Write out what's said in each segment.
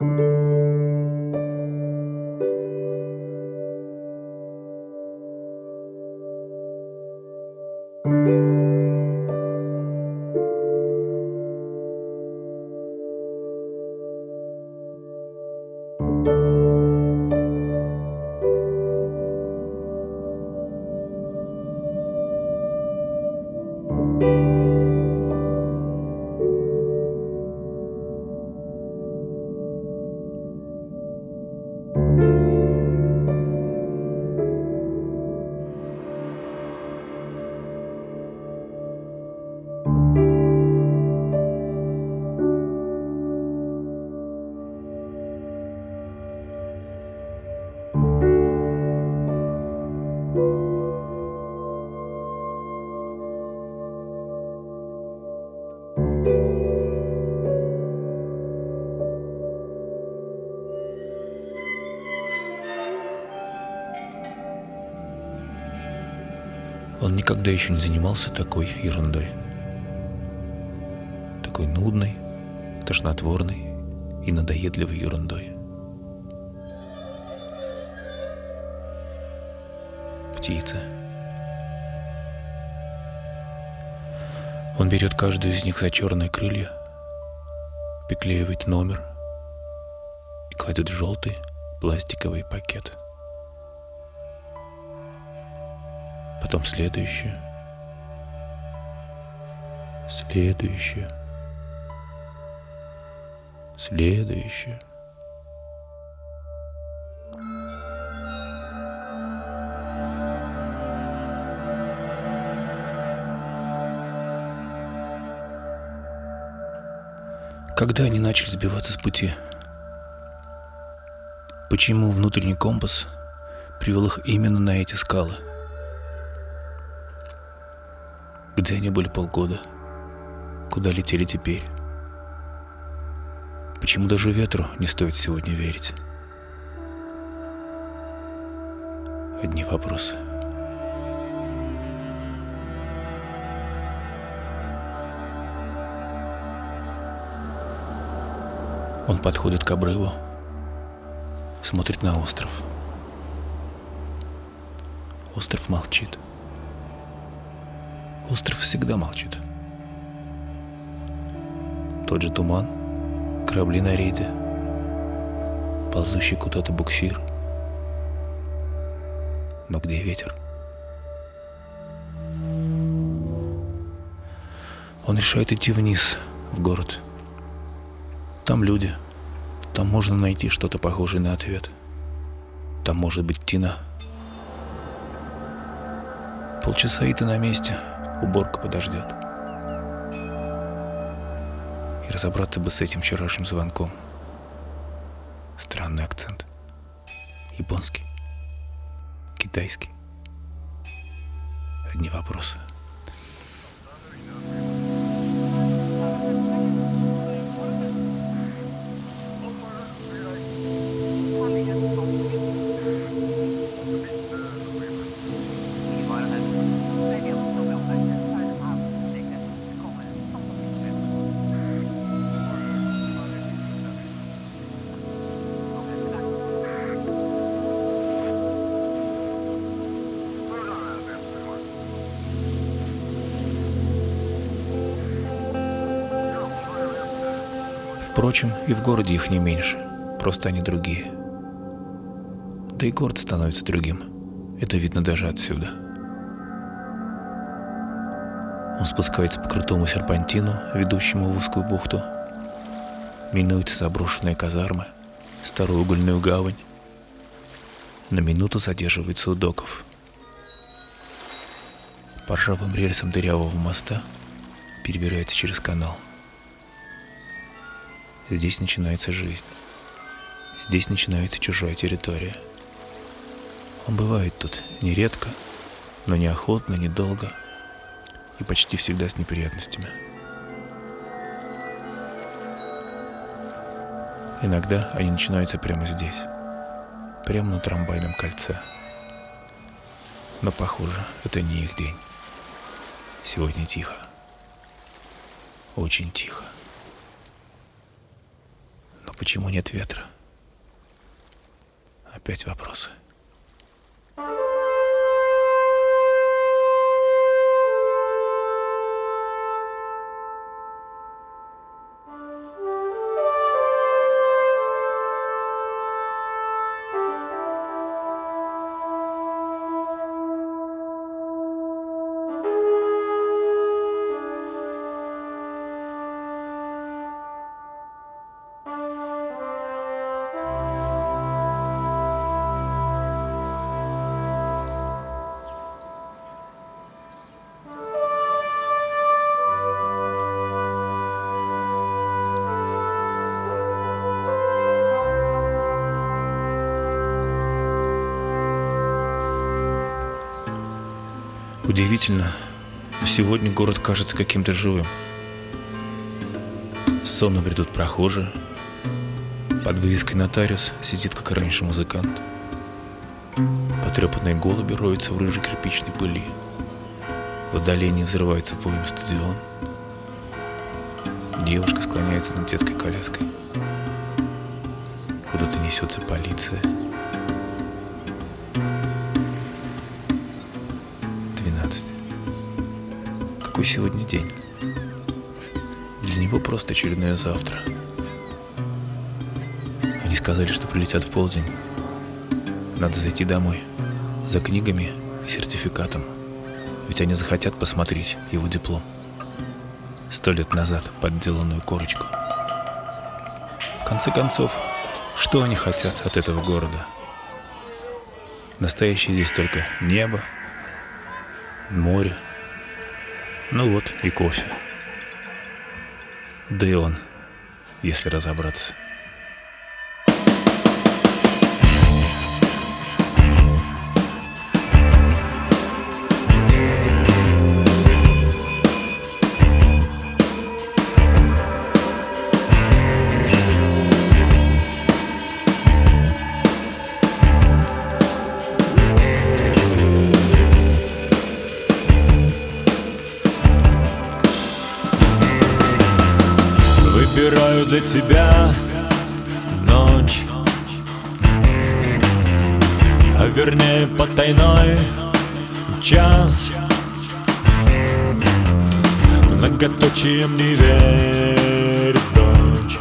Он никогда еще не занимался такой ерундой. Такой нудной, тошнотворной и надоедливой ерундой. Птица. Он берет каждую из них за черные крылья, приклеивает номер и кладет в желтый пластиковый пакет. Потом следующее. Следующее. Следующее. Когда они начали сбиваться с пути? Почему внутренний компас привел их именно на эти скалы? Где они были полгода? Куда летели теперь? Почему даже ветру не стоит сегодня верить? Одни вопросы. Он подходит к обрыву, смотрит на остров. Остров молчит. Остров всегда молчит. Тот же туман, корабли на рейде, ползущий куда-то буксир. Но где ветер? Он решает идти вниз, в город. Там люди. Там можно найти что-то похожее на ответ. Там может быть Тина. Полчаса и ты на месте. Уборка подождет. И разобраться бы с этим вчерашним звонком. Странный акцент. Японский. Китайский. Одни вопросы. Впрочем, и в городе их не меньше, просто они другие. Да и город становится другим. Это видно даже отсюда. Он спускается по крутому серпантину, ведущему в узкую бухту, минует заброшенные казармы, старую угольную гавань, на минуту задерживается у доков. По ржавым рельсам дырявого моста перебирается через канал. Здесь начинается жизнь. Здесь начинается чужая территория. Он бывает тут нередко, но неохотно, недолго и почти всегда с неприятностями. Иногда они начинаются прямо здесь, прямо на трамвайном кольце. Но, похоже, это не их день. Сегодня тихо. Очень тихо. Почему нет ветра? Опять вопросы. Удивительно, но сегодня город кажется каким-то живым. Сонно бредут прохожие. Под вывеской «Нотариус» сидит, как и раньше, музыкант. Потрепанные голуби роются в рыжей кирпичной пыли. В отдалении взрывается воем стадион. Девушка склоняется над детской коляской. Куда-то несется полиция. Какой сегодня день? Для него просто очередное завтра. Они сказали, что прилетят в полдень. Надо зайти домой. За книгами и сертификатом. Ведь они захотят посмотреть его диплом. Сто лет назад подделанную корочку. В конце концов, что они хотят от этого города? Настоящее здесь только небо, море. Ну вот и кофе. Да и он, если разобраться. Выбираю для тебя ночь. А вернее потайной час. Многоточием не верит дочь.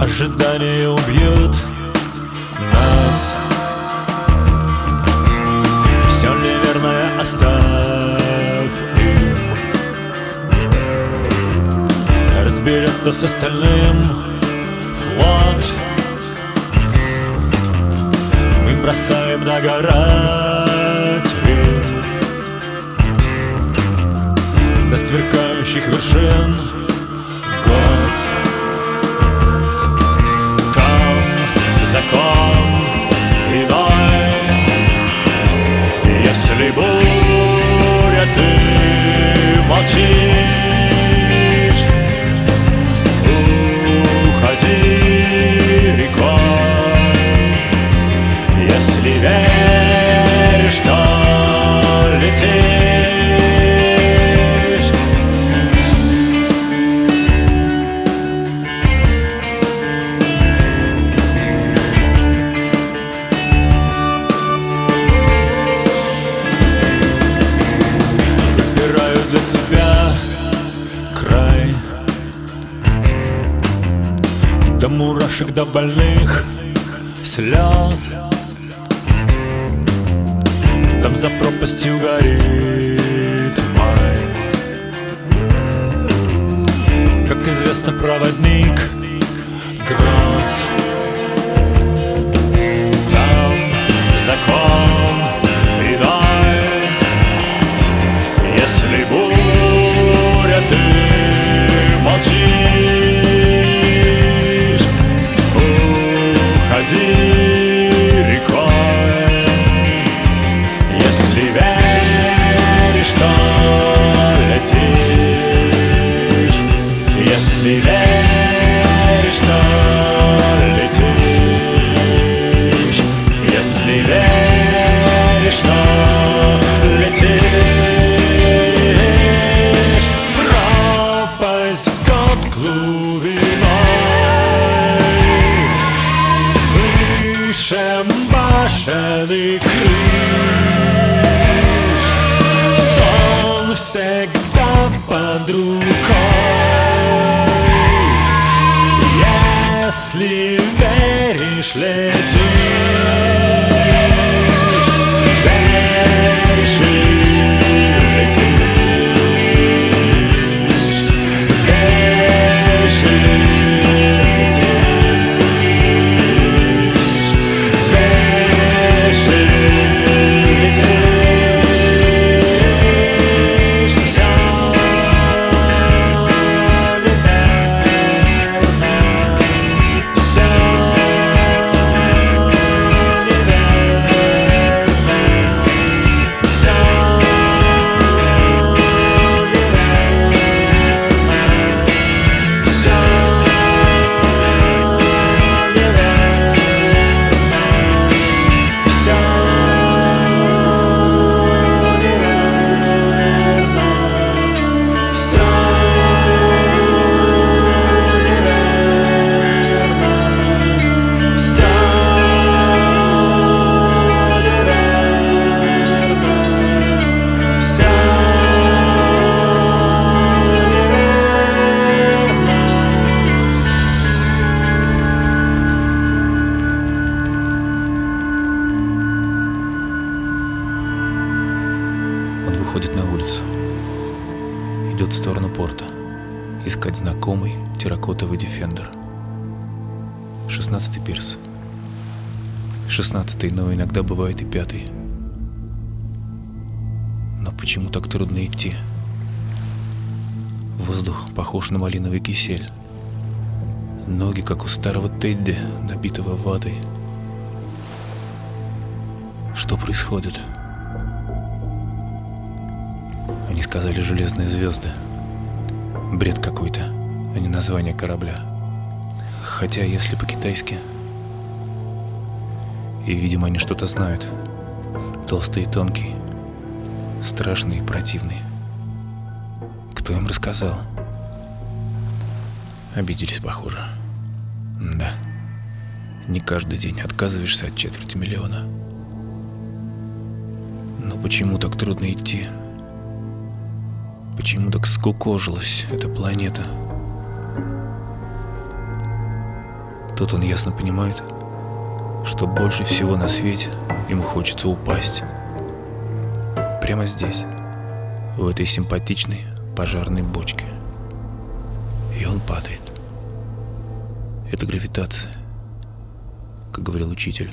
Ожидания убьют нас разберется с остальным. Флот Мы бросаем догорать ритм До сверкающих вершин до больных слез. Там за пропастью горит май. Как известно, проводник гроз. Там закон выходит на улицу. Идет в сторону порта. Искать знакомый терракотовый дефендер. Шестнадцатый пирс. Шестнадцатый, но иногда бывает и пятый. Но почему так трудно идти? Воздух похож на малиновый кисель. Ноги, как у старого Тедди, набитого ватой. Что происходит? Они сказали «железные звезды». Бред какой-то, а не название корабля. Хотя, если по-китайски... И, видимо, они что-то знают. Толстый и тонкий. Страшный и противный. Кто им рассказал? Обиделись, похоже. Да. Не каждый день отказываешься от четверти миллиона. Но почему так трудно идти? Почему так скукожилась эта планета? Тут он ясно понимает, что больше всего на свете ему хочется упасть. Прямо здесь, в этой симпатичной пожарной бочке. И он падает. Это гравитация, как говорил учитель.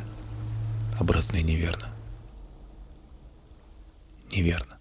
Обратное неверно. Неверно.